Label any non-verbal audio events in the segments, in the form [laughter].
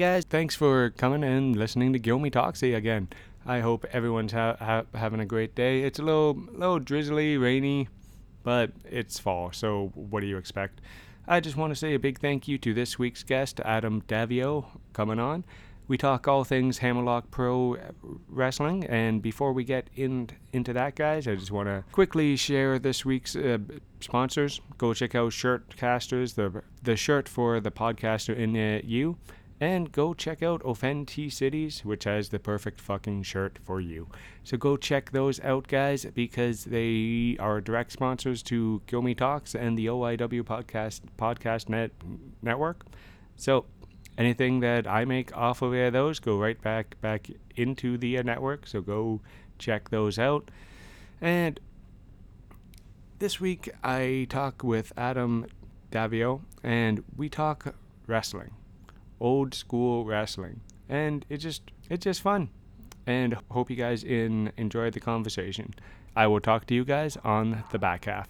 Guys, thanks for coming and listening to Gilmy Toxie again. I hope everyone's ha- ha- having a great day. It's a little, little drizzly, rainy, but it's fall, so what do you expect? I just want to say a big thank you to this week's guest, Adam Davio, coming on. We talk all things Hammerlock Pro Wrestling, and before we get in, into that, guys, I just want to quickly share this week's uh, sponsors. Go check out Shirtcasters, the the shirt for the podcaster in uh, you, and go check out Offend Cities, which has the perfect fucking shirt for you. So go check those out, guys, because they are direct sponsors to Gilmy Talks and the OIW podcast podcast net network. So anything that I make off of those go right back back into the network. So go check those out. And this week I talk with Adam Davio, and we talk wrestling, old school wrestling, and it just it's just fun. And hope you guys in enjoyed the conversation. I will talk to you guys on the back half.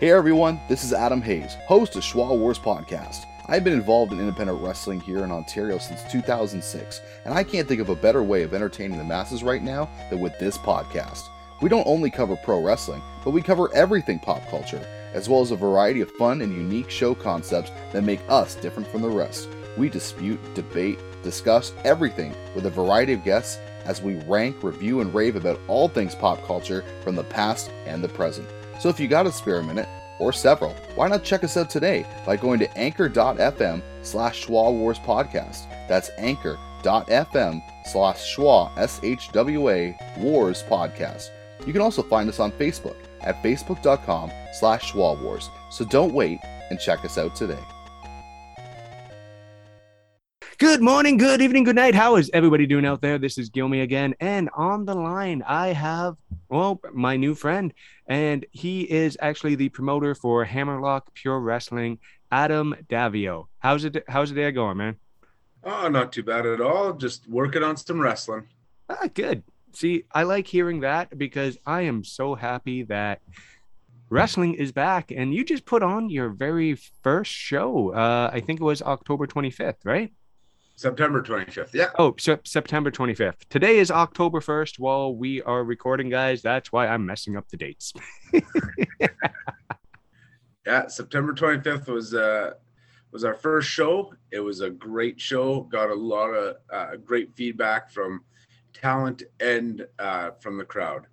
Hey everyone, this is Adam Hayes, host of Shwa Wars Podcast. I've been involved in independent wrestling here in Ontario since 2006, and I can't think of a better way of entertaining the masses right now than with this podcast. We don't only cover pro wrestling, but we cover everything pop culture, as well as a variety of fun and unique show concepts that make us different from the rest. We dispute, debate, discuss everything with a variety of guests as we rank, review, and rave about all things pop culture from the past and the present. So if you got a spare minute, or several, why not check us out today by going to anchor.fm slash Shwa Wars Podcast. That's anchor.fm slash Shwa, S-H-W-A, Wars Podcast. You can also find us on Facebook at facebook.com slash Shwa Wars. So don't wait and check us out today. Good morning, good evening, good night. How is everybody doing out there? This is Gilmy again. And on the line, I have, well, my new friend, and he is actually the promoter for Hammerlock Pure Wrestling, Adam Davio. How's it? How's the day going, man? Oh, not too bad at all. Just working on some wrestling. Ah, good. See, I like hearing that because I am so happy that wrestling is back. And you just put on your very first show. Uh, I think it was October 25th, right? September 25th. Yeah. Oh, Sep- September 25th. Today is October 1st while we are recording, guys. That's why I'm messing up the dates. [laughs] Yeah. September 25th was uh was our first show. It was a great show. Got a lot of uh, great feedback from talent and uh, from the crowd.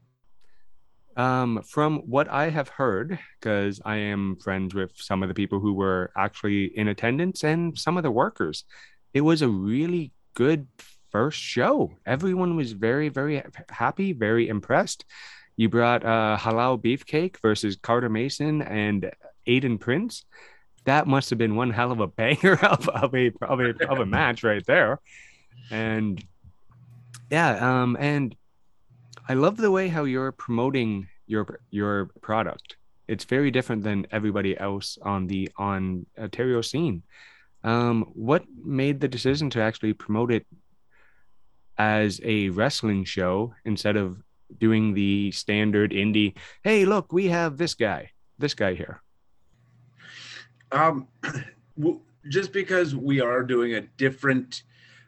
Um, from what I have heard, because I am friends with some of the people who were actually in attendance and some of the workers, it was a really good first show. Everyone was very, very happy, very impressed. You brought uh, halal beefcake versus Carter Mason and Aiden Prince. That must have been one hell of a [laughs] banger of, of a of a of a match right there. And yeah, um, and I love the way how you're promoting your your product. It's very different than everybody else on the on Ontario scene. Um, what made the decision to actually promote it as a wrestling show instead of doing the standard indie? Hey, look, we have this guy, this guy here. Um, [clears throat] just because we are doing a different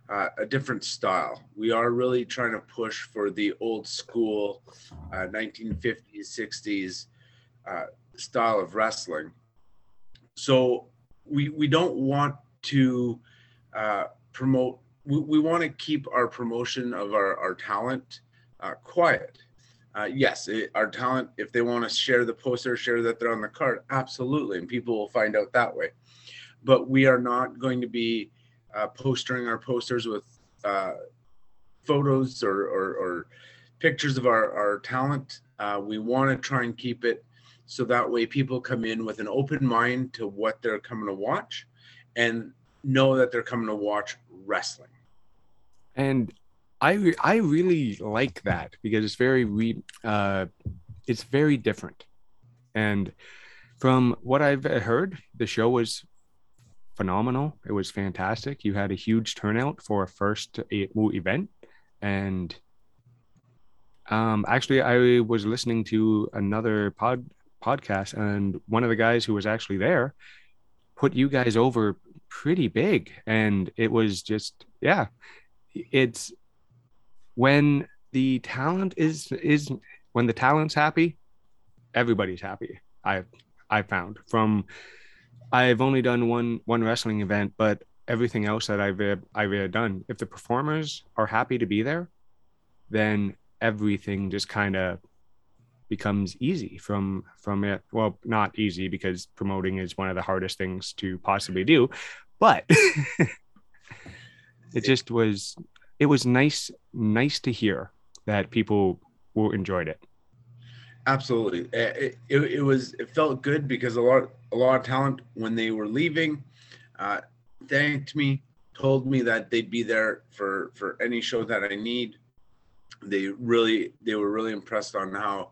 uh, a different style, we are really trying to push for the old school uh, 1950s 60s uh, style of wrestling. So we we don't want to uh, promote. We, we want to keep our promotion of our our talent uh, quiet. Uh, yes, it, our talent, if they want to share the poster, share that they're on the card, absolutely. And people will find out that way. But we are not going to be uh, postering our posters with uh, photos or, or, or pictures of our, our talent. Uh, we want to try and keep it so that way people come in with an open mind to what they're coming to watch and know that they're coming to watch wrestling. and I I really like that because it's very re- uh, it's very different, and from what I've heard, the show was phenomenal. It was fantastic. You had a huge turnout for a first event, and um, actually, I was listening to another pod podcast, and one of the guys who was actually there put you guys over pretty big, and it was just yeah, it's when the talent is is when the talent's happy, everybody's happy. I I found from I've only done one one wrestling event, but everything else that I've I've done, if the performers are happy to be there, then everything just kind of becomes easy from from it. Well, not easy because promoting is one of the hardest things to possibly do, but [laughs] it just was it was nice nice to hear that people were enjoyed it. Absolutely, it, it, it was it felt good because a lot a lot of talent when they were leaving, uh, thanked me, told me that they'd be there for for any show that I need. They really they were really impressed on how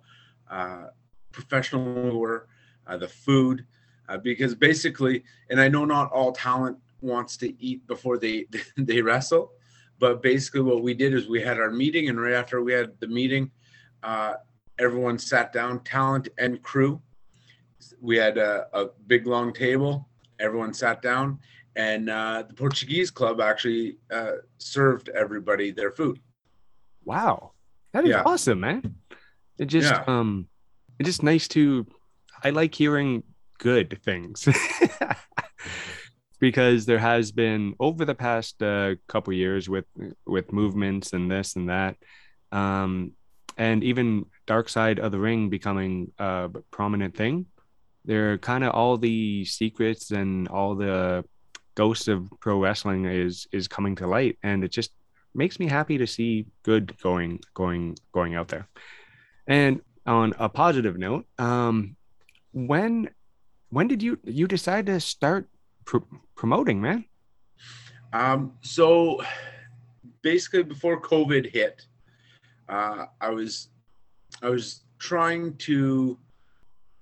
uh, professional we were, uh, the food, uh, because basically, and I know not all talent wants to eat before they [laughs] they wrestle, but basically what we did is we had our meeting, and right after we had the meeting. Uh, everyone sat down, talent and crew. We had a, a big long table. Everyone sat down, and uh, the Portuguese club actually uh, served everybody their food. Wow. That is Yeah. awesome, man. It just Yeah. um it's just nice to I like hearing good things. [laughs] because there has been over the past uh, couple years with with movements and this and that um and even dark side of the ring becoming a prominent thing they're kind of all the secrets and all the ghosts of pro wrestling is is coming to light. And it just makes me happy to see good going going going out there. And on a positive note um when when did you you decide to start pr- promoting man? Um, so basically, before COVID hit, uh, I was I was trying to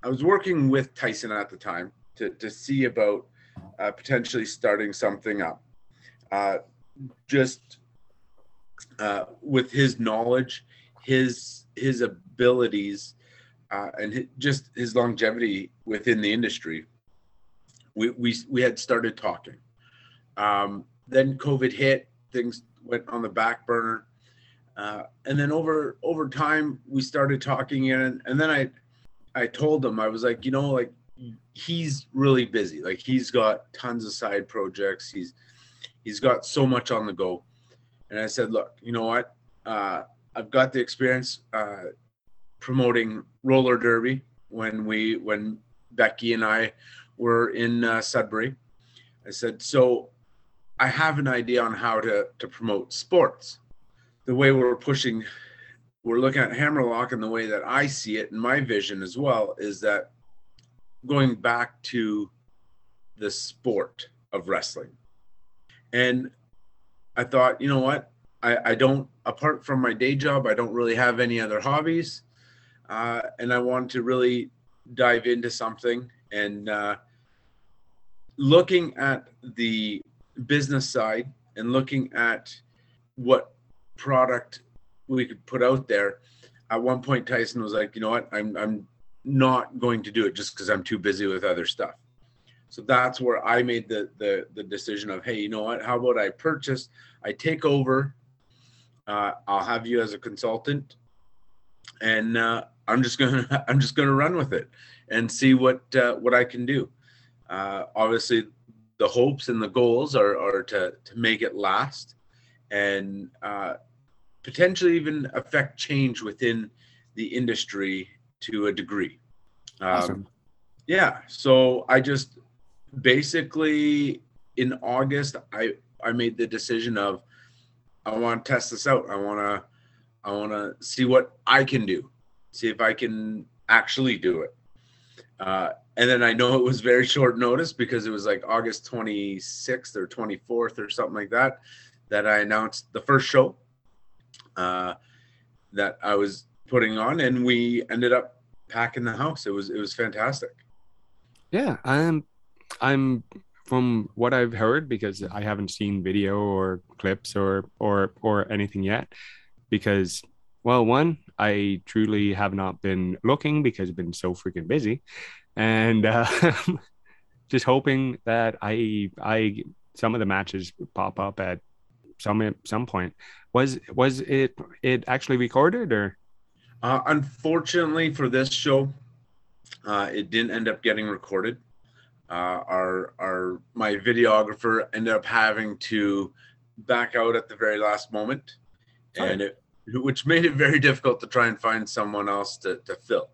I was working with Tyson at the time to to see about uh, potentially starting something up. Uh, just uh, with his knowledge, his his abilities, uh, and hi just his longevity within the industry, we we we had started talking. Um, then COVID hit, things went on the back burner, uh, and then over over time we started talking, and and then I I told him I was like, you know, like he's really busy, like he's got tons of side projects, he's he's got so much on the go, and I said, look, you know what, uh, I've got the experience uh, promoting roller derby when we when Becky and I were in uh, Sudbury. I said, so I have an idea on how to to promote sports. The way we're pushing, we're looking at Hammerlock, and the way that I see it, and my vision as well, is that going back to the sport of wrestling. And I thought, you know what? I, I don't, apart from my day job, I don't really have any other hobbies. Uh, and I wanted to really dive into something and uh, looking at the business side and looking at what product we could put out there. At one point, Tyson was like, "You know what? I'm I'm not going to do it just because I'm too busy with other stuff." So that's where I made the the the decision of, "Hey, you know what? How about I purchase? I take over. Uh, I'll have you as a consultant, and uh, I'm just gonna [laughs] I'm just gonna run with it and see what uh, what I can do." Uh, obviously, the hopes and the goals are, are to, to make it last and uh, potentially even affect change within the industry to a degree. Um, awesome yeah. So I just basically in August, I, I made the decision of I want to test this out. I want to I want to see what I can do, see if I can actually do it. Uh, and then I know it was very short notice because it was like August 26th or 24th or something like that that I announced the first show uh, that I was putting on, and we ended up packing the house. It was it was fantastic. Yeah, I'm I'm from what I've heard because I haven't seen video or clips or or or anything yet because well one I truly have not been looking because I've been so freaking busy and uh, [laughs] just hoping that I I some of the matches pop up at some some point was was it it actually recorded or uh, unfortunately for this show uh, it didn't end up getting recorded uh, our our my videographer ended up having to back out at the very last moment, and it which made it very difficult to try and find someone else to, to fill.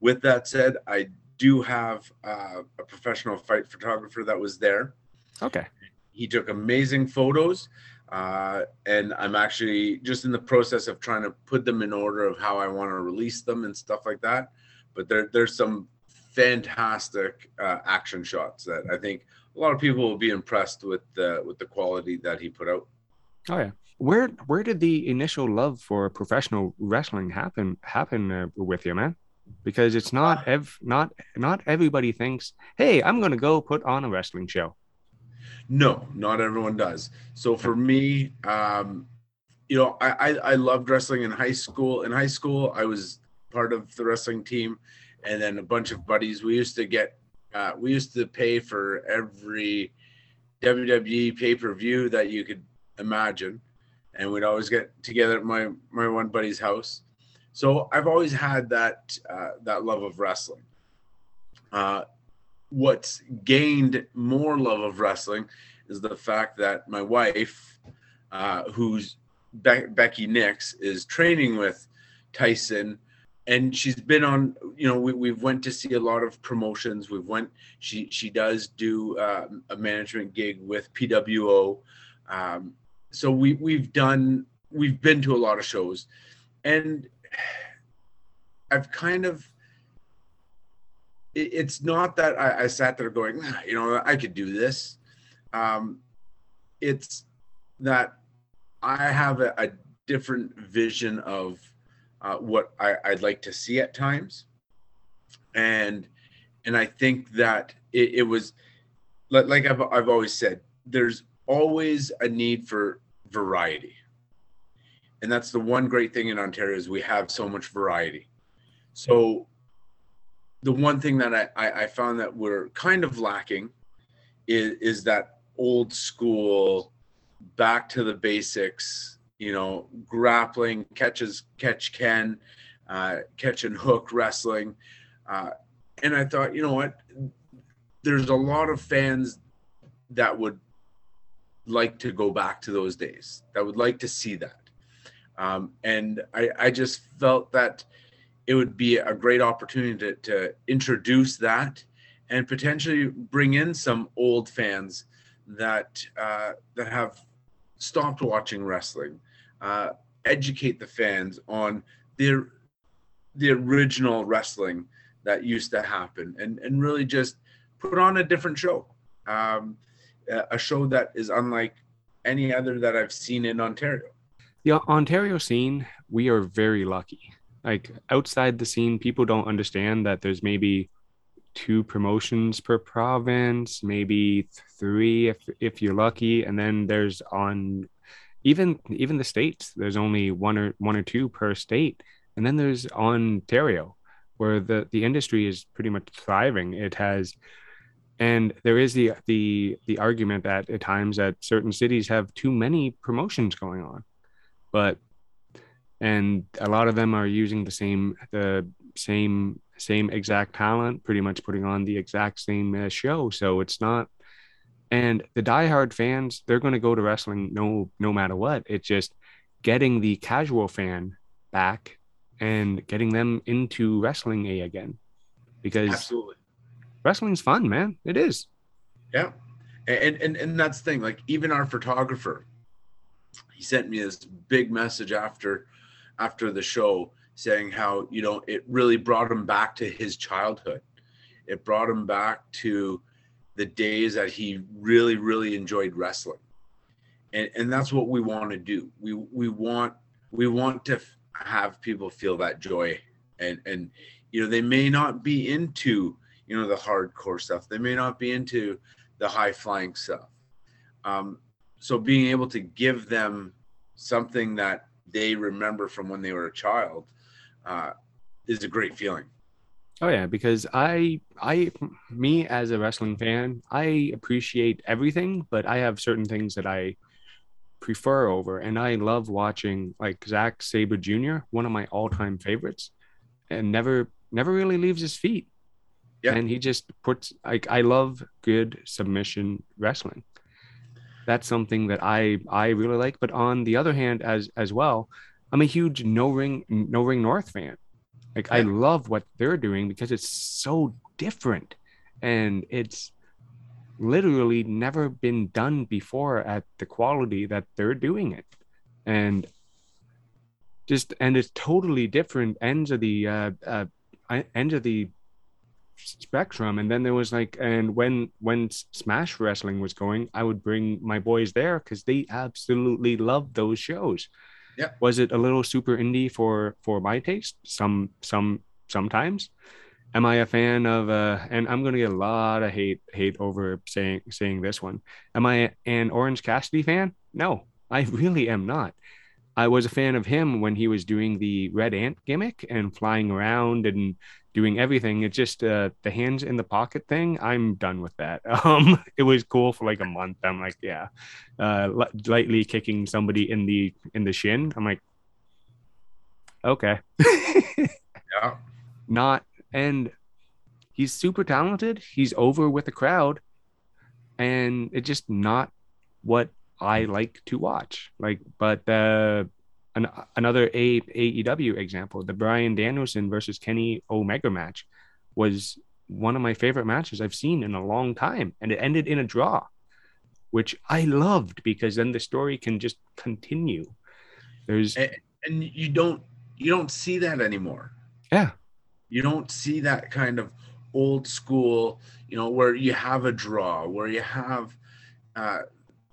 With that said, I do have uh, a professional fight photographer that was there. Okay. He took amazing photos, uh, and I'm actually just in the process of trying to put them in order of how I want to release them and stuff like that. But there, there's some fantastic uh, action shots that I think a lot of people will be impressed with the with the quality that he put out. Oh yeah. Where where did the initial love for professional wrestling happen happen uh, with you, man? Because it's not uh, ev not not everybody thinks, "Hey, I'm going to go put on a wrestling show." No, not everyone does. So for me, um, you know, I, I I loved wrestling in high school. In high school, I was part of the wrestling team and then a bunch of buddies. We used to get, uh, we used to pay for every WWE pay per view that you could imagine, and we'd always get together at my my one buddy's house. So I've always had that uh, that love of wrestling. Uh, what's gained more love of wrestling is the fact that my wife, uh, who's Be- Becky Nix, is training with Tyson and she's been on you know we, we've went to see a lot of promotions. We've went she she does do uh, a management gig with pwo um, so we we've done we've been to a lot of shows. And i've kind of it's not that I, I, sat there going ah, you know i could do this. Um, it's that i have a, a different vision of uh, what I, would like to see at times, and and I think that it, it was like I've I've always said, there's always a need for variety, and that's the one great thing in Ontario is we have so much variety. So the one thing that I, I, found that we're kind of lacking is, is that old school back to the basics you know, grappling, catches, catch can, uh, catch and hook wrestling. Uh, and I thought, you know what? There's a lot of fans that would like to go back to those days, that would like to see that. Um, and I, I just felt that it would be a great opportunity to, to introduce that and potentially bring in some old fans that uh, that have stopped watching wrestling, uh, educate the fans on the the original wrestling that used to happen, and and really just put on a different show, um, a show that is unlike any other that I've seen in Ontario. The Ontario scene, we are very lucky. Like outside the scene, people don't understand that there's maybe two promotions per province, maybe three if if you're lucky, and then there's on even even the states. There's only one or one or two per state, and then there's Ontario, where the the industry is pretty much thriving. It has, and there is the the the argument that at times that certain cities have too many promotions going on, but and a lot of them are using the same the same same exact talent, pretty much putting on the exact same uh, show. So it's not, and the diehard fans, they're going to go to wrestling no no matter what. It's just getting the casual fan back and getting them into wrestling a again, because absolutely wrestling's fun, man. It is. Yeah, and and and that's the thing. Like even our photographer, he sent me this big message after after the show saying how you know it really brought him back to his childhood. It brought him back to the days that he really really enjoyed wrestling. And and that's what we want to do. We we want we want to f- have people feel that joy. And and you know they may not be into you know the hardcore stuff. They may not be into the high flying stuff. Um so being able to give them something that they remember from when they were a child uh, is a great feeling Oh yeah, because I I me as a wrestling fan, I appreciate everything, but I have certain things that I prefer over and I love watching like Zack Sabre Jr., one of my all-time favorites, and never never really leaves his feet. Yeah. And he just puts like I love good submission wrestling. That's something that I I really like, but on the other hand as as well, I'm a huge no ring no ring north fan. Like I love what they're doing because it's so different and it's literally never been done before at the quality that they're doing it. And just and it's totally different ends of the uh, uh ends of the spectrum. And then there was like and when when smash wrestling was going i would bring my boys there because they absolutely loved those shows. Yeah. was it a little super indie for for my taste? Some some sometimes. Am i a fan of uh and i'm gonna get a lot of hate hate over saying saying this one. Am i an orange cassidy fan? No i [laughs] really am not. I was a fan of him when he was doing the red ant gimmick and flying around and doing everything. It's just uh the hands in the pocket thing i'm done with that. [laughs] Um it was cool for like a month. I'm like yeah. Uh li- lightly kicking somebody in the in the shin. I'm like okay. [laughs] Yeah. Not and he's super talented. He's over with the crowd. And it's just not what i like to watch. Like but uh an, another a aew example the bryan danielson versus kenny omega match was one of my favorite matches i've seen in a long time and it ended in a draw which i loved because then the story can just continue. There's and, and you don't you don't see that anymore. Yeah. You don't see that kind of old school you know where you have a draw where you have uh,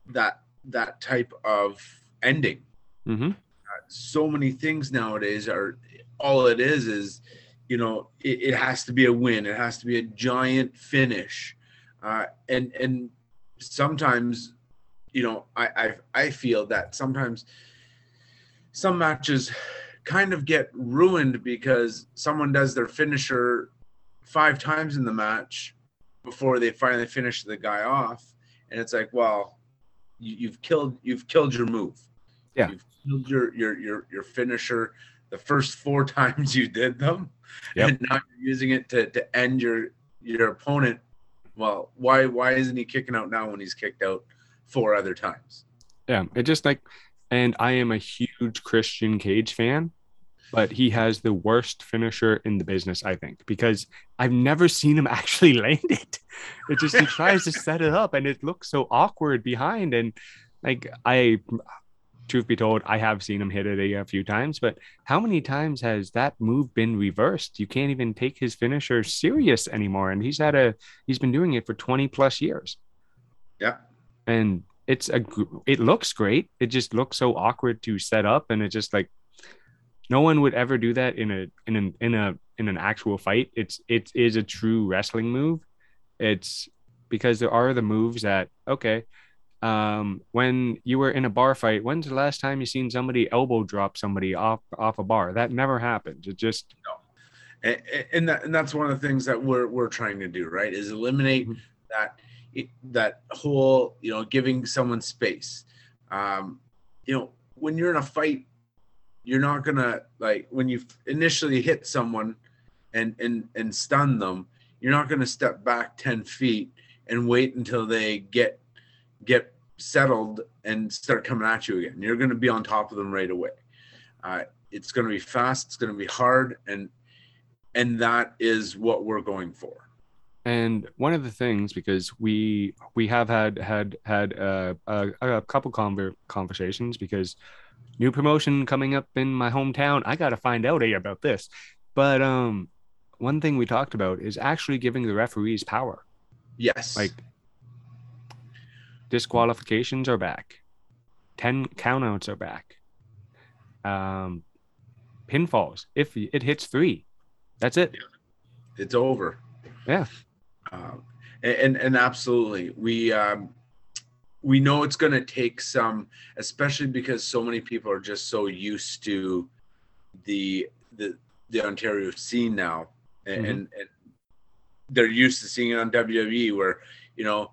that that type of ending. Hmm so many things nowadays are all it is is you know it, it has to be a win. It has to be a giant finish. Uh, and and sometimes you know I, I i feel that sometimes some matches kind of get ruined because someone does their finisher five times in the match before they finally finish the guy off. And it's like well you, you've killed you've killed your move. Yeah. you've killed your your your, your finisher the first four [laughs] times you did them Yep. and now you're using it to, to end your your opponent well why why isn't he kicking out now when he's kicked out four other times Yeah, it just like, and I am a huge Christian Cage fan, but he has the worst finisher in the business, I think, because I've never seen him [laughs] actually land it. It just he tries to set it up, and it looks so awkward behind. And like I, truth be told, I have seen him hit it a, few times, but how many times has that move been reversed? You can't even take his finisher serious anymore, and he's had a he's been doing it for twenty plus years. Yeah. And it's a it looks great. It just looks so awkward to set up and it just like no one would ever do that in a in an in a in an actual fight. It's it is a true wrestling move. It's because there are the moves that okay um when you were in a bar fight when's the last time you seen somebody elbow drop somebody off off a bar? That never happens. It just and, and that and that's one of the things that we're we're trying to do right is eliminate Mhm. that that whole you know giving someone space. Um you know when you're in a fight you're not gonna like when you initially hit someone and and and stun them you're not gonna step back 10 feet and wait until they get get settled and start coming at you again you're gonna be on top of them right away uh, it's gonna be fast it's gonna be hard and and that is what we're going for and one of the things because we we have had had had uh, a, a couple conver- conversations because new promotion coming up in my hometown i gotta find out about this but um one thing we talked about is actually giving the referees power. Yes. Like disqualifications are back, ten countouts are back. Um, pinfalls if it hits three, that's it. it's over. Yeah. Um, and, and and absolutely, we um, we know it's going to take some, especially because so many people are just so used to the the the Ontario scene now, and, Mhm. and, and they're used to seeing it on WWE, where you know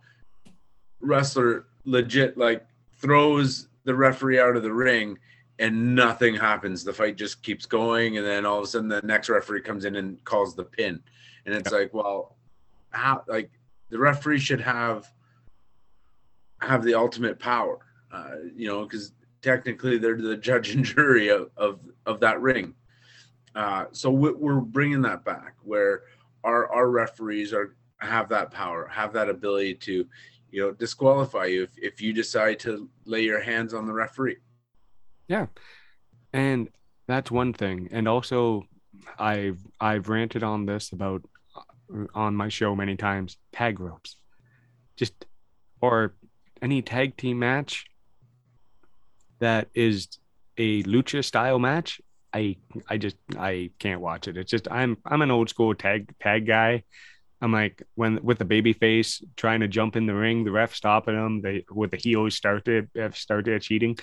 wrestler legit like throws the referee out of the ring and nothing happens. The fight just keeps going, and then all of a sudden the next referee comes in and calls the pin, and it's like, well, how like the referee should have have the ultimate power, uh, you know, because technically they're the judge and [laughs] jury of of, of that ring. Uh, so we're bringing that back where our our referees are have that power, have that ability to, you know, disqualify you if, if you decide to lay your hands on the referee. Yeah. And that's one thing and also i've i've ranted on this about uh, on my show many times tag ropes just or any tag team match that is a lucha style match i i just i can't watch it it's just i'm i'm an old school tag tag guy i'm like when with the baby face trying to jump in the ring the ref stopping them they with the heels start to uh, start to cheating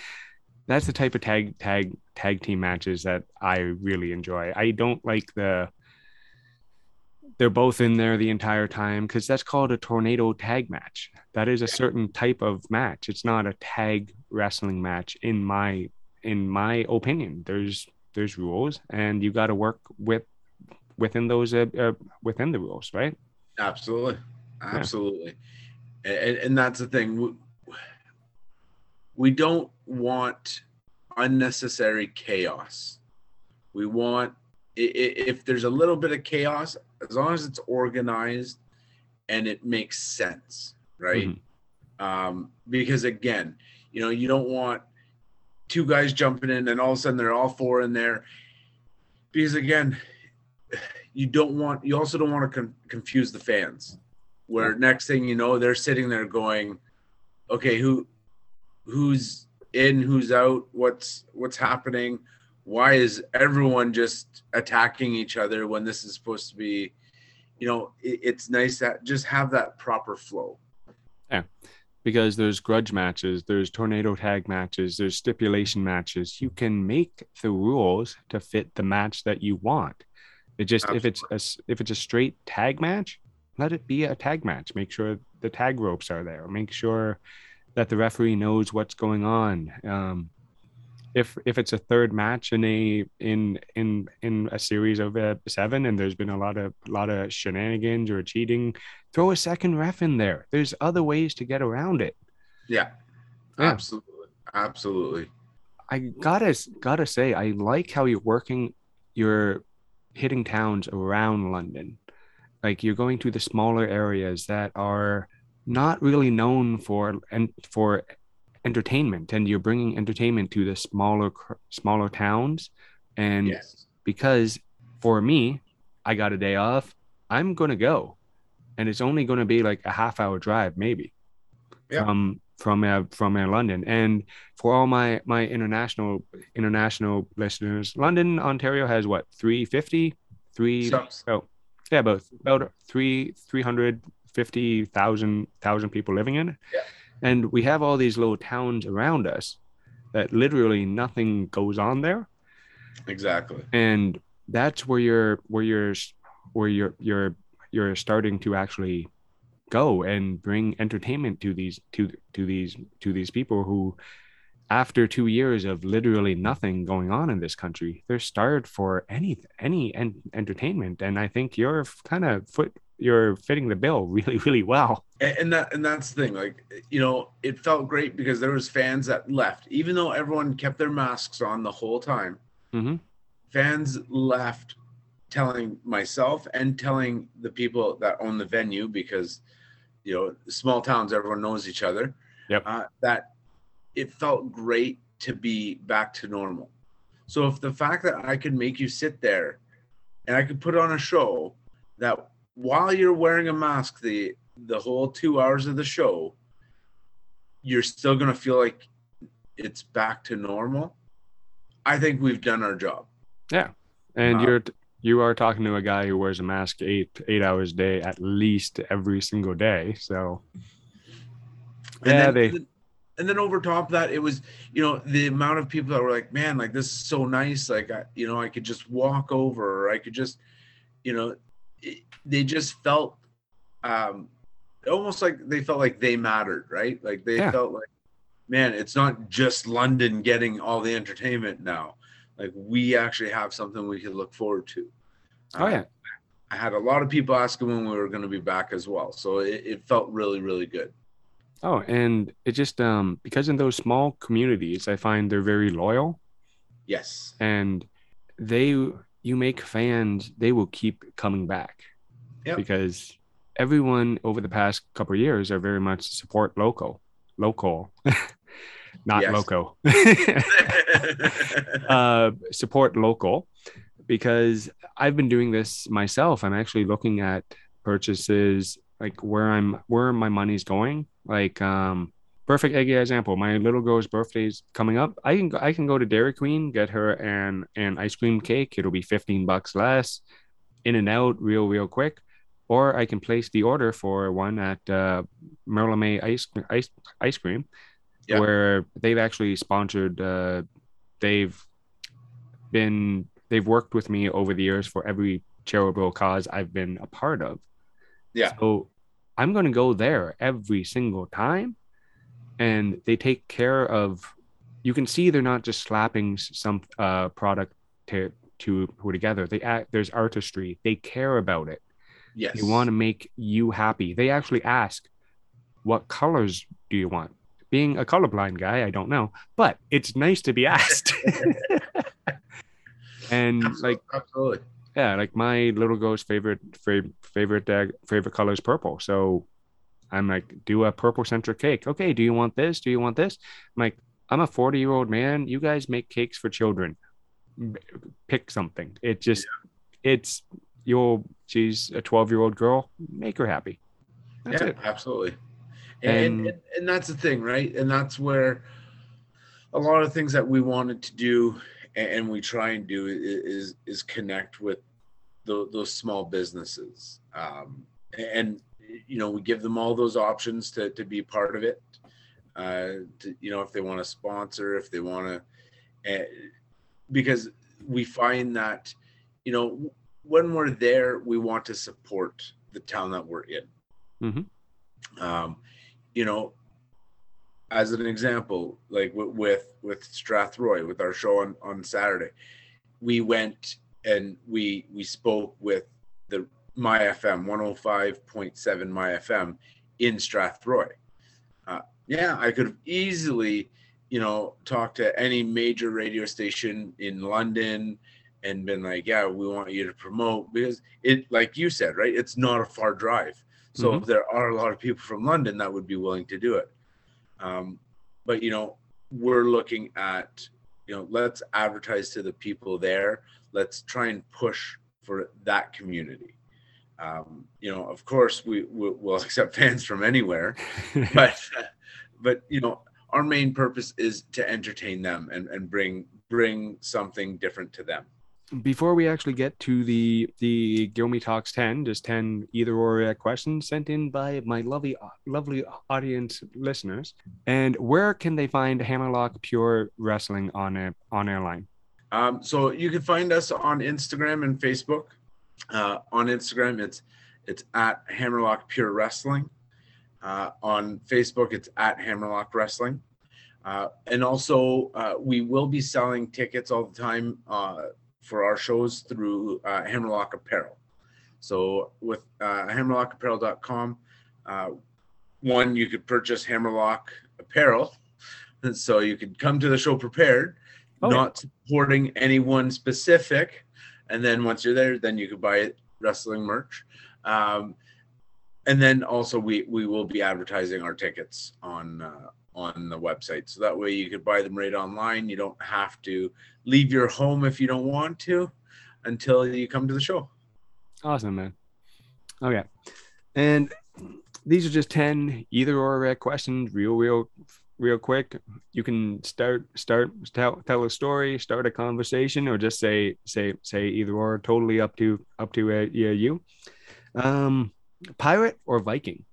that's the type of tag tag tag team matches that I really enjoy. I don't like the they're both in there the entire time because that's called a tornado tag match. That is a certain type of match. It's not a tag wrestling match in my in my opinion. There's there's rules and you got to work with within those uh, uh, within the rules, right? Absolutely, absolutely, and, and that's the thing. We, we don't want unnecessary chaos. We want if there's a little bit of chaos, as long as it's organized and it makes sense, right? Um, because again, you know, you don't want two guys jumping in and all of a sudden they're all four in there. Because again, you don't want you also don't want to con- confuse the fans. Where next thing you know, they're sitting there going, "Okay, who who's in, who's out, what's what's happening? Why is everyone just attacking each other when this is supposed to be, you know, it, it's nice that just have that proper flow. Yeah. Because there's grudge matches, there's tornado tag matches, there's stipulation matches. You can make the rules to fit the match that you want. It just if it's a if it's a straight tag match, let it be a tag match. Make sure the tag ropes are there. Make sure that the referee knows what's going on. Um, if if it's a third match in a in in in a series of uh, seven and there's been a lot of lot of shenanigans or cheating throw a second ref in there there's other ways to get around it Yeah, Yeah. absolutely, absolutely. i gotta gotta say i like how you're working you're hitting towns around london like you're going to the smaller areas that are not really known for and for entertainment and you're bringing entertainment to the smaller smaller towns and Yes, because for me, I got a day off. I'm gonna go, and it's only gonna be like a half hour drive, maybe, Yeah. from from uh, from uh, London. And for all my my international international listeners, London, Ontario has what 350, three So- oh yeah, about about three three hundred fifty thousand thousand people living in it, Yeah. and we have all these little towns around us that literally nothing goes on there exactly. and that's where you're where you're where you're you're you're starting to actually go and bring entertainment to these to to these to these people who after two years of literally nothing going on in this country they're starved for any any en- entertainment. And i think you're kind of foot you're fitting the bill [laughs] really really well. And, that and that's the thing like you know it felt great because there was fans that left. Even though everyone kept their masks on the whole time Mhm. fans left telling myself and telling the people that own the venue because you know small towns everyone knows each other Yep. uh, that it felt great to be back to normal so if the fact that i could make you sit there and I could put on a show that while you're wearing a mask the the whole two hours of the show, you're still gonna feel like it's back to normal. I think we've done our job. Yeah, and Uh, you're you are talking to a guy who wears a mask eight eight hours a day at least every single day. So And yeah, then, they and then- and then over top of that, it was you know the amount of people that were like, man, like this is so nice. Like I, you know, I could just walk over, or I could just, you know, it, they just felt, um, almost like they felt like they mattered, right? Like they Yeah. felt like, man, it's not just London getting all the entertainment now. Like we actually have something we can look forward to. oh Uh, yeah, I had a lot of people asking when we were going to be back as well, so it, it felt really, really good. oh, and it just um because in those small communities, I find they're very loyal. Yes. and they you make fans they will keep coming back Yep. because everyone over the past couple of years are very much support local local [laughs] not Yes. loco. [laughs] [laughs] Uh support local because i've been doing this myself i'm actually looking at purchases like where i'm where my money's going. Like um perfect egg example my little girl's birthday is coming up. I can go, i can go to dairy queen get her an an ice cream cake. It'll be 15 bucks less in and out real real quick. Or i can place the order for one at uh merle may ice ice ice cream Yeah. where they've actually sponsored uh they've been they've worked with me over the years for every charitable cause i've been a part of Yeah. so i'm going to go there every single time and they take care of you can see they're not just slapping some uh product to to put together they act there's artistry they care about it yes. they want to make you happy they actually ask what colors do you want being a colorblind guy i don't know but it's nice to be [laughs] asked. And like absolutely. yeah like my little girl's favorite favorite favorite uh, favorite color is purple. So i'm like do a purple centric cake. Okay do you want this? Do you want this? I'm like i'm a 40 year old man. You guys make cakes for children. Pick something. It just it's your she's a 12 year old girl. Make her happy. That's yeah, it. absolutely. And, And- and that's the thing, right? And that's where a lot of things that we wanted to do and, we try and do is is connect with those, those small businesses. Um, and you know, we give them all those options to to be part of it. Uh, to, you know, if they want to sponsor, if they want to, uh, because we find that, you know, when we're there, we want to support the town that we're in. Mhm. Um, you know, as an example, like with with, Strathroy, with our show on, on Saturday, we went and we we spoke with the My FM 105.7 My FM in Strathroy. Uh, yeah, I could have easily, you know, talked to any major radio station in London and been like, yeah, we want you to promote because it, like you said, right? It's not a far drive. So Mhm. there are a lot of people from London that would be willing to do it. Um, but you know, we're looking at, you know, let's advertise to the people there. Let's try and push for that community. Um, you know, of course, we we- will [laughs] accept fans from anywhere, [laughs] but but you know, our main purpose is to entertain them and and bring bring something different to them. Before we actually get to the the Gilmy Talks 10, just 10 either or uh, questions sent in by my lovely lovely audience listeners. And where can they find Hammerlock Pure Wrestling on a, on airline? Um, so you can find us on Instagram and Facebook. Uh, on Instagram, it's it's at Hammerlock Pure Wrestling. Uh, on Facebook, it's at Hammerlock Wrestling. Uh, and also, uh, we will be selling tickets all the time uh, for our shows through uh, Hammerlock Apparel. So with uh, hammerlockapparel.com, uh, one you could purchase Hammerlock Apparel, And [laughs] so you could come to the show prepared Oh, not supporting anyone specific. And then once you're there, then you could buy wrestling merch. Um, and then also we we will be advertising our tickets on uh, on the website, so that way you could buy them right online. You don't have to leave your home if you don't want to. until you come to the show. Awesome, man. Okay. And these are just 10 either or questions, real, real, real quick. You can start, start, tell, tell a story, start a conversation, or just say, say, say either or. Totally up to, up to uh, yeah, you. Um, pirate or Viking?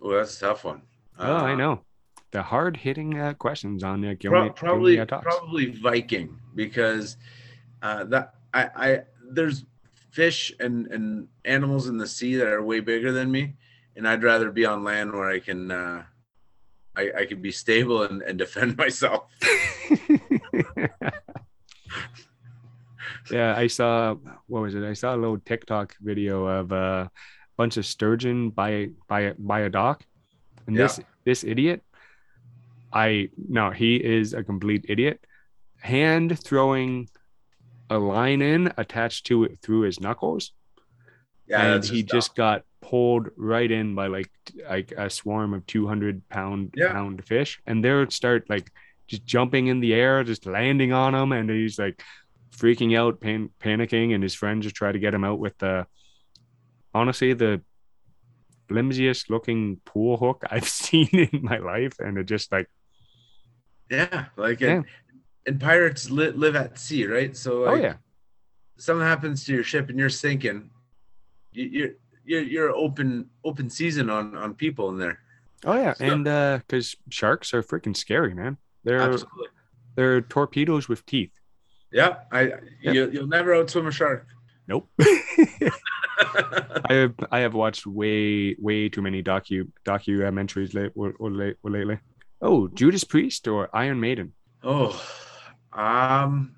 Oh, that's a tough one. Oh, I Uh, know. The hard hitting uh, questions on uh, Gil Pro- probably probably Viking because uh, that I, I there's fish and and animals in the sea that are way bigger than me, and I'd rather be on land where I can uh, I, I can be stable and, and defend [laughs] myself. [laughs] yeah, I saw what was it? I saw a little TikTok video of a bunch of sturgeon by by by a dock, and Yeah. this this idiot, I no, he is a complete idiot. Hand throwing a line in attached to it through his knuckles, Yeah, and he just got pulled right in by like like a swarm of 200 pound Yeah. pound fish. And they'll start like just jumping in the air just landing on him. And he's like freaking out pan- panicking. And his friends just try to get him out with the honestly the flimsiest looking pool hook [laughs] i've seen in my life. And it just like yeah, like Yeah. And, and pirates li- live at sea, right? So oh yeah something happens to your ship and you're sinking, you, you're you're you're open open season on on people in there. oh yeah So- and uh because sharks are freaking scary man they're Absolutely. they're torpedoes with teeth Yeah, I Yeah. You, you'll never outswim a shark. nope [laughs] I have I have watched way way too many docu documentaries late or, or late or lately. Oh, Judas Priest or Iron Maiden? oh, um,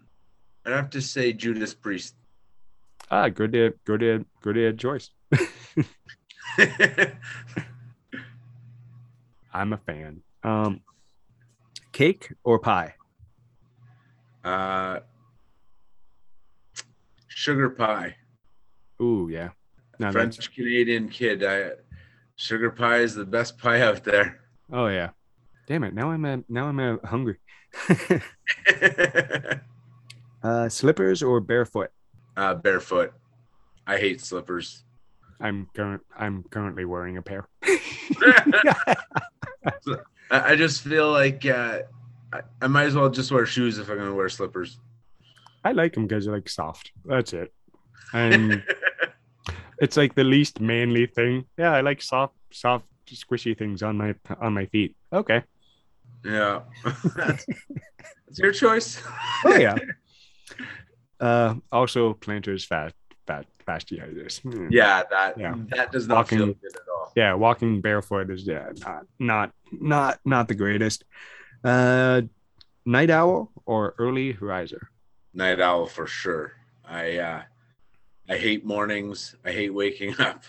I'd have to say Judas Priest. Ah, good uh, good uh, good uh, choice. [laughs] I'm a fan. Um, cake or pie? uh, sugar pie. Ooh, yeah. No, French Canadian kid. I sugar pie is the best pie out there. oh yeah. Damn it! Now I'm uh, now I'm uh, hungry. [laughs] uh, slippers or barefoot? uh, barefoot. I hate slippers. I'm current. I'm currently wearing a pair. [laughs] I, I just feel like uh, I, I might as well just wear shoes if I'm gonna wear slippers. I like them because they're like soft. That's it. And [laughs] it's like the least manly thing. Yeah, I like soft, soft, squishy things on my on my feet. Okay. Yeah, that's, [laughs] that's your choice. Oh yeah. [laughs] uh, also planters fast, fat, fasciitis. Hmm. yeah, that Yeah. that does not feel good at all. Yeah, walking barefoot is yeah not not not not the greatest. Uh, night owl or early riser? Night owl for sure. I uh, I hate mornings. I hate waking [laughs] up.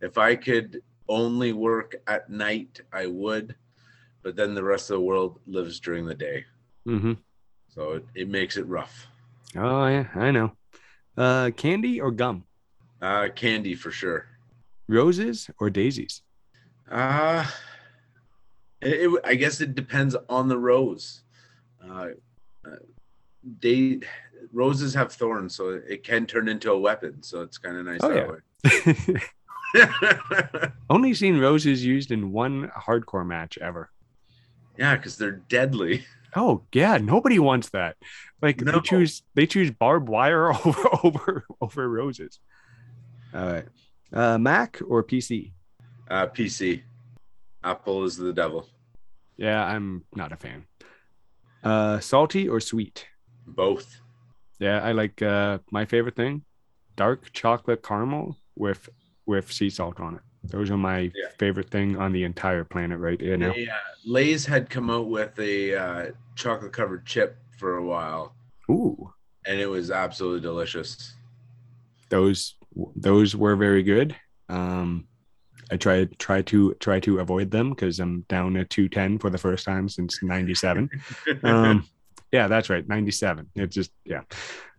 If I could only work at night, I would. But then the rest of the world lives during the day, Mm-hmm. so it, it makes it rough. Oh yeah, I know. Uh, candy or gum? Uh, candy for sure. Roses or daisies? Uh, it, it- I guess it depends on the rose. Uh, uh, they roses have thorns, so it can turn into a weapon. So it's kind of nice Oh, that yeah. way. [laughs] [laughs] Only seen roses used in one hardcore match ever. Yeah, because they're deadly. [laughs] Oh yeah, nobody wants that. Like No. they choose they choose barbed wire [laughs] over over over roses. All right. Uh Mac or PC? Uh, PC, Apple is the devil. Yeah, I'm not a fan. Uh salty or sweet? Both. Yeah, I like uh my favorite thing, dark chocolate caramel with with sea salt on it. Those are my Yeah. favorite thing on the entire planet right here now. They, uh, Lay's had come out with a uh, chocolate covered chip for a while, Ooh. and it was absolutely delicious. those those were very good. Um, I try try to try to avoid them because I'm down at 210 for the first time since 97. [laughs] Um, yeah, that's right, 97. It just yeah.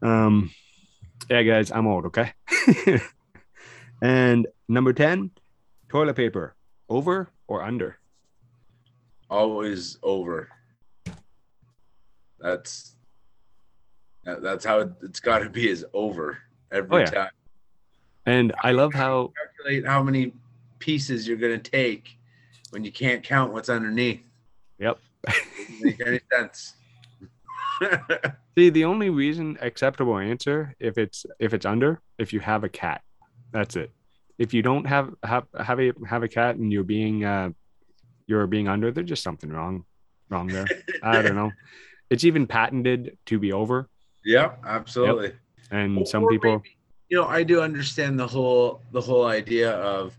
Um, yeah, guys, I'm old. Okay. [laughs] and number 10, toilet paper, over or under? always over. That's that, that's how it, it's got to be is over. every Oh, yeah. time. And I love how Calculate how many pieces you're gonna take when you can't count what's underneath. Yep. Make any [laughs] sense. [laughs] See, the only reason acceptable answer if it's if it's under if you have a cat, that's it. If you don't have have have a have a cat and you're being uh you're being under, there's just something wrong wrong there. [laughs] I don't know. It's even patented to be over, yeah, absolutely. and some people maybe, you know, I do understand the whole the whole idea of,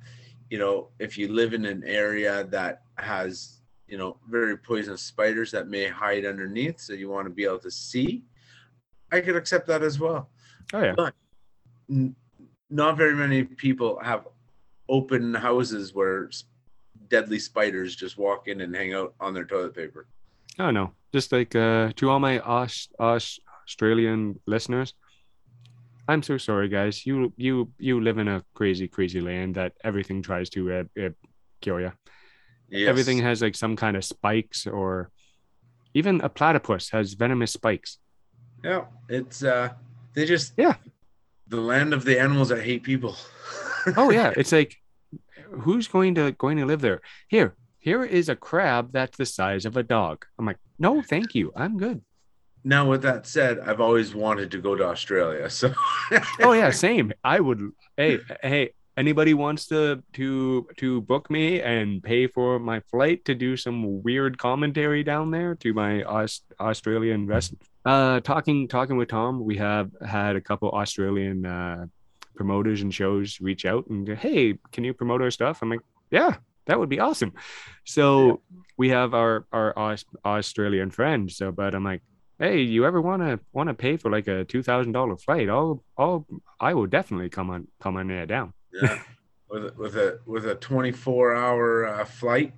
you know, if you live in an area that has, you know, very poisonous spiders that may hide underneath, so you want to be able to see. I could accept that as well. oh yeah N- Not very many people have open houses where deadly spiders just walk in and hang out on their toilet paper. oh no just like uh to all my Aus- Aus- Australian listeners. I'm so sorry, guys. You you you live in a crazy crazy land that everything tries to uh, uh, kill you. Yes. everything has like some kind of spikes or even a platypus has venomous spikes Yeah, it's uh they just Yeah. The land of the animals that hate people. [laughs] oh yeah. It's like who's going to going to live there? Here here is a crab that's the size of a dog. I'm like no thank you. I'm good. Now, with that said, I've always wanted to go to Australia. So, oh yeah [laughs] same. I would hey hey anybody wants to to to book me and pay for my flight to do some weird commentary down there to my Aus- australian invest uh talking talking with tom we have had a couple australian uh promoters and shows reach out and go, hey can you promote our stuff? I'm like yeah that would be awesome. So we have our our Aus- australian friends so but i'm like hey you ever want to want to pay for like a $2000 flight? I'll i'll i will definitely come on come on there down. Yeah, with a, with a with a 24 hour uh, flight,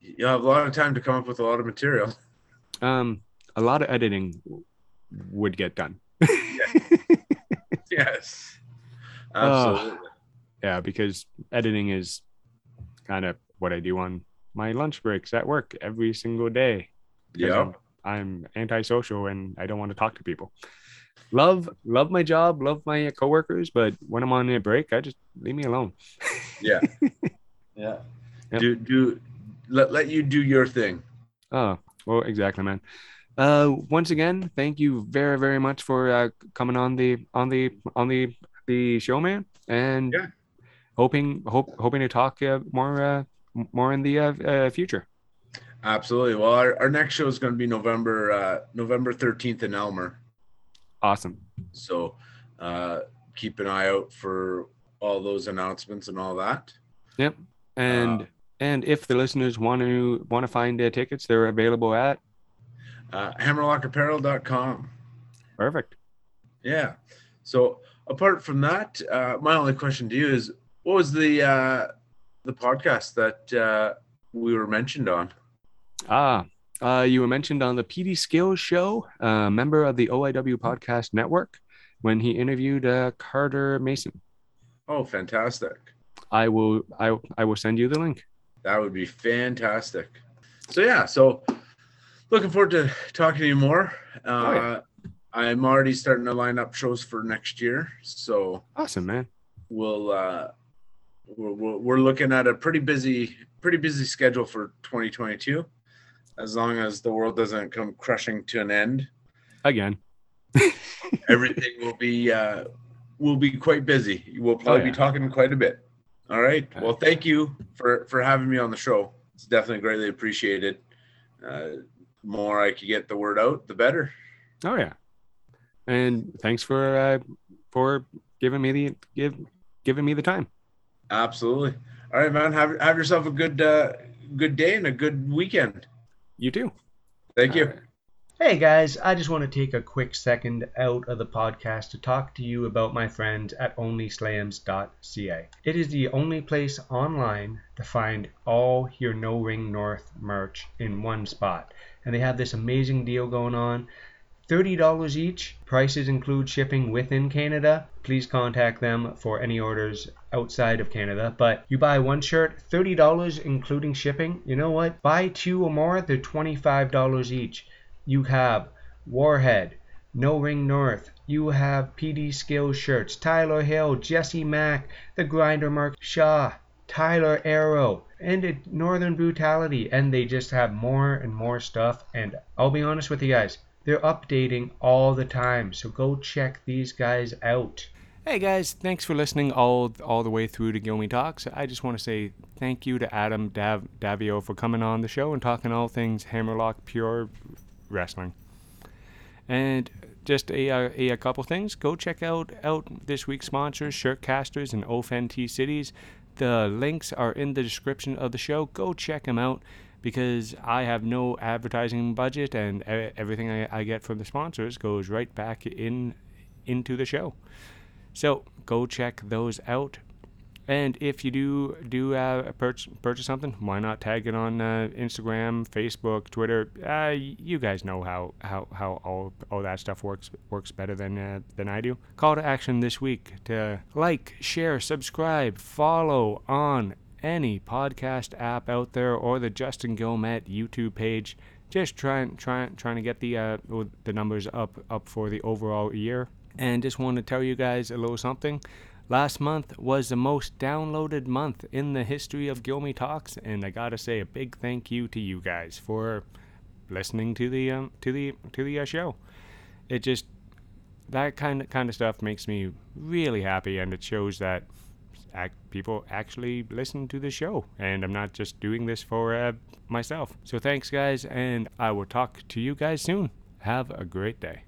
you'll have a lot of time to come up with a lot of material. um a lot of editing would get done [laughs] Yes, absolutely. yeah because editing is kind of what i do on my lunch breaks at work every single day. yeah, I'm, I'm antisocial and I don't want to talk to people. Love, love my job, love my coworkers, but when I'm on a break, I just leave me alone. yeah, [laughs] yeah. Yep. Do do let let you do your thing. Oh, well, exactly, man. Uh, once again, thank you very, very much for uh, coming on the on the on the the show, man. And Yeah. hoping hope hoping to talk uh, more uh, more in the uh, uh, future. Absolutely. Well, our, our next show is going to be November uh, November 13th in Elmer. Awesome. So uh, keep an eye out for all those announcements and all that. Yep. And Uh, and if the listeners want to want to find their tickets, they're available at Uh, hammerlockapparel.com. perfect. Yeah. So apart from that, uh, my only question to you is, what was the uh, the podcast that uh, we were mentioned on? Ah, uh, you were mentioned on the PD Skills show, uh, member of the OIW Podcast Network, when he interviewed uh, Carter Mason. Oh, fantastic! I will, I, I will send you the link. That would be fantastic. So yeah, so looking forward to talking to you more. Uh, Oh, yeah. I'm already starting to line up shows for next year, so Awesome, man. we'll uh, we're, we're looking at a pretty busy pretty busy schedule for 2022 as long as the world doesn't come crushing to an end Again, [laughs] everything will be uh will be quite busy we'll probably Oh, yeah. be talking quite a bit all right well thank you for for having me on the show it's definitely greatly appreciated uh the more i can get the word out the better oh yeah, and thanks for uh, for giving me the give giving me the time. absolutely all right man have have yourself a good uh good day and a good weekend You too. thank you All right. Hey guys, I just want to take a quick second out of the podcast to talk to you about my friends at onlyslams.ca. It is the only place online to find all your No Ring North merch in one spot. And they have this amazing deal going on. $30 each. Prices include shipping within Canada. Please contact them for any orders outside of Canada. But you buy one shirt, $30 including shipping. You know what? Buy two or more, they're $25 each you have Warhead, No Ring North, You have PD Skills shirts, Tyler Hill, Jesse Mack, The Grinder Mark Shaw, Tyler Arrow, and Northern Brutality, and they just have more and more stuff. And I'll be honest with you guys, they're updating all the time, so go check these guys out. Hey guys, thanks for listening all all the way through to Gilmy Talks. I just want to say thank you to Adam Dav- Davio for coming on the show and talking all things Hammerlock Pure Wrestling. And just a, a, a couple things. Go check out out this week's sponsors, Shirtcasters and OFNT Cities. The links are in the description of the show. Go check them out because I have no advertising budget and everything I, I get from the sponsors goes right back in into the show. So go check those out. And if you do do uh, purchase, purchase something, why not tag it on uh, Instagram, Facebook, Twitter? Uh, you guys know how, how, how all, all that stuff works works better than uh, than I do. Call to action this week to like, share, subscribe, follow on any podcast app out there or the Justin Gilmet YouTube page. Just trying trying trying to get the uh, the numbers up up for the overall year. And just want to tell you guys a little something. Last month was the most downloaded month in the history of Gilmy Talks, and I gotta say a big thank you to you guys for listening to the um, to the to the uh, show. It just that kind of kind of stuff makes me really happy, and it shows that people actually listen to the show, and I'm not just doing this for uh, myself. So thanks, guys, and I will talk to you guys soon. Have a great day.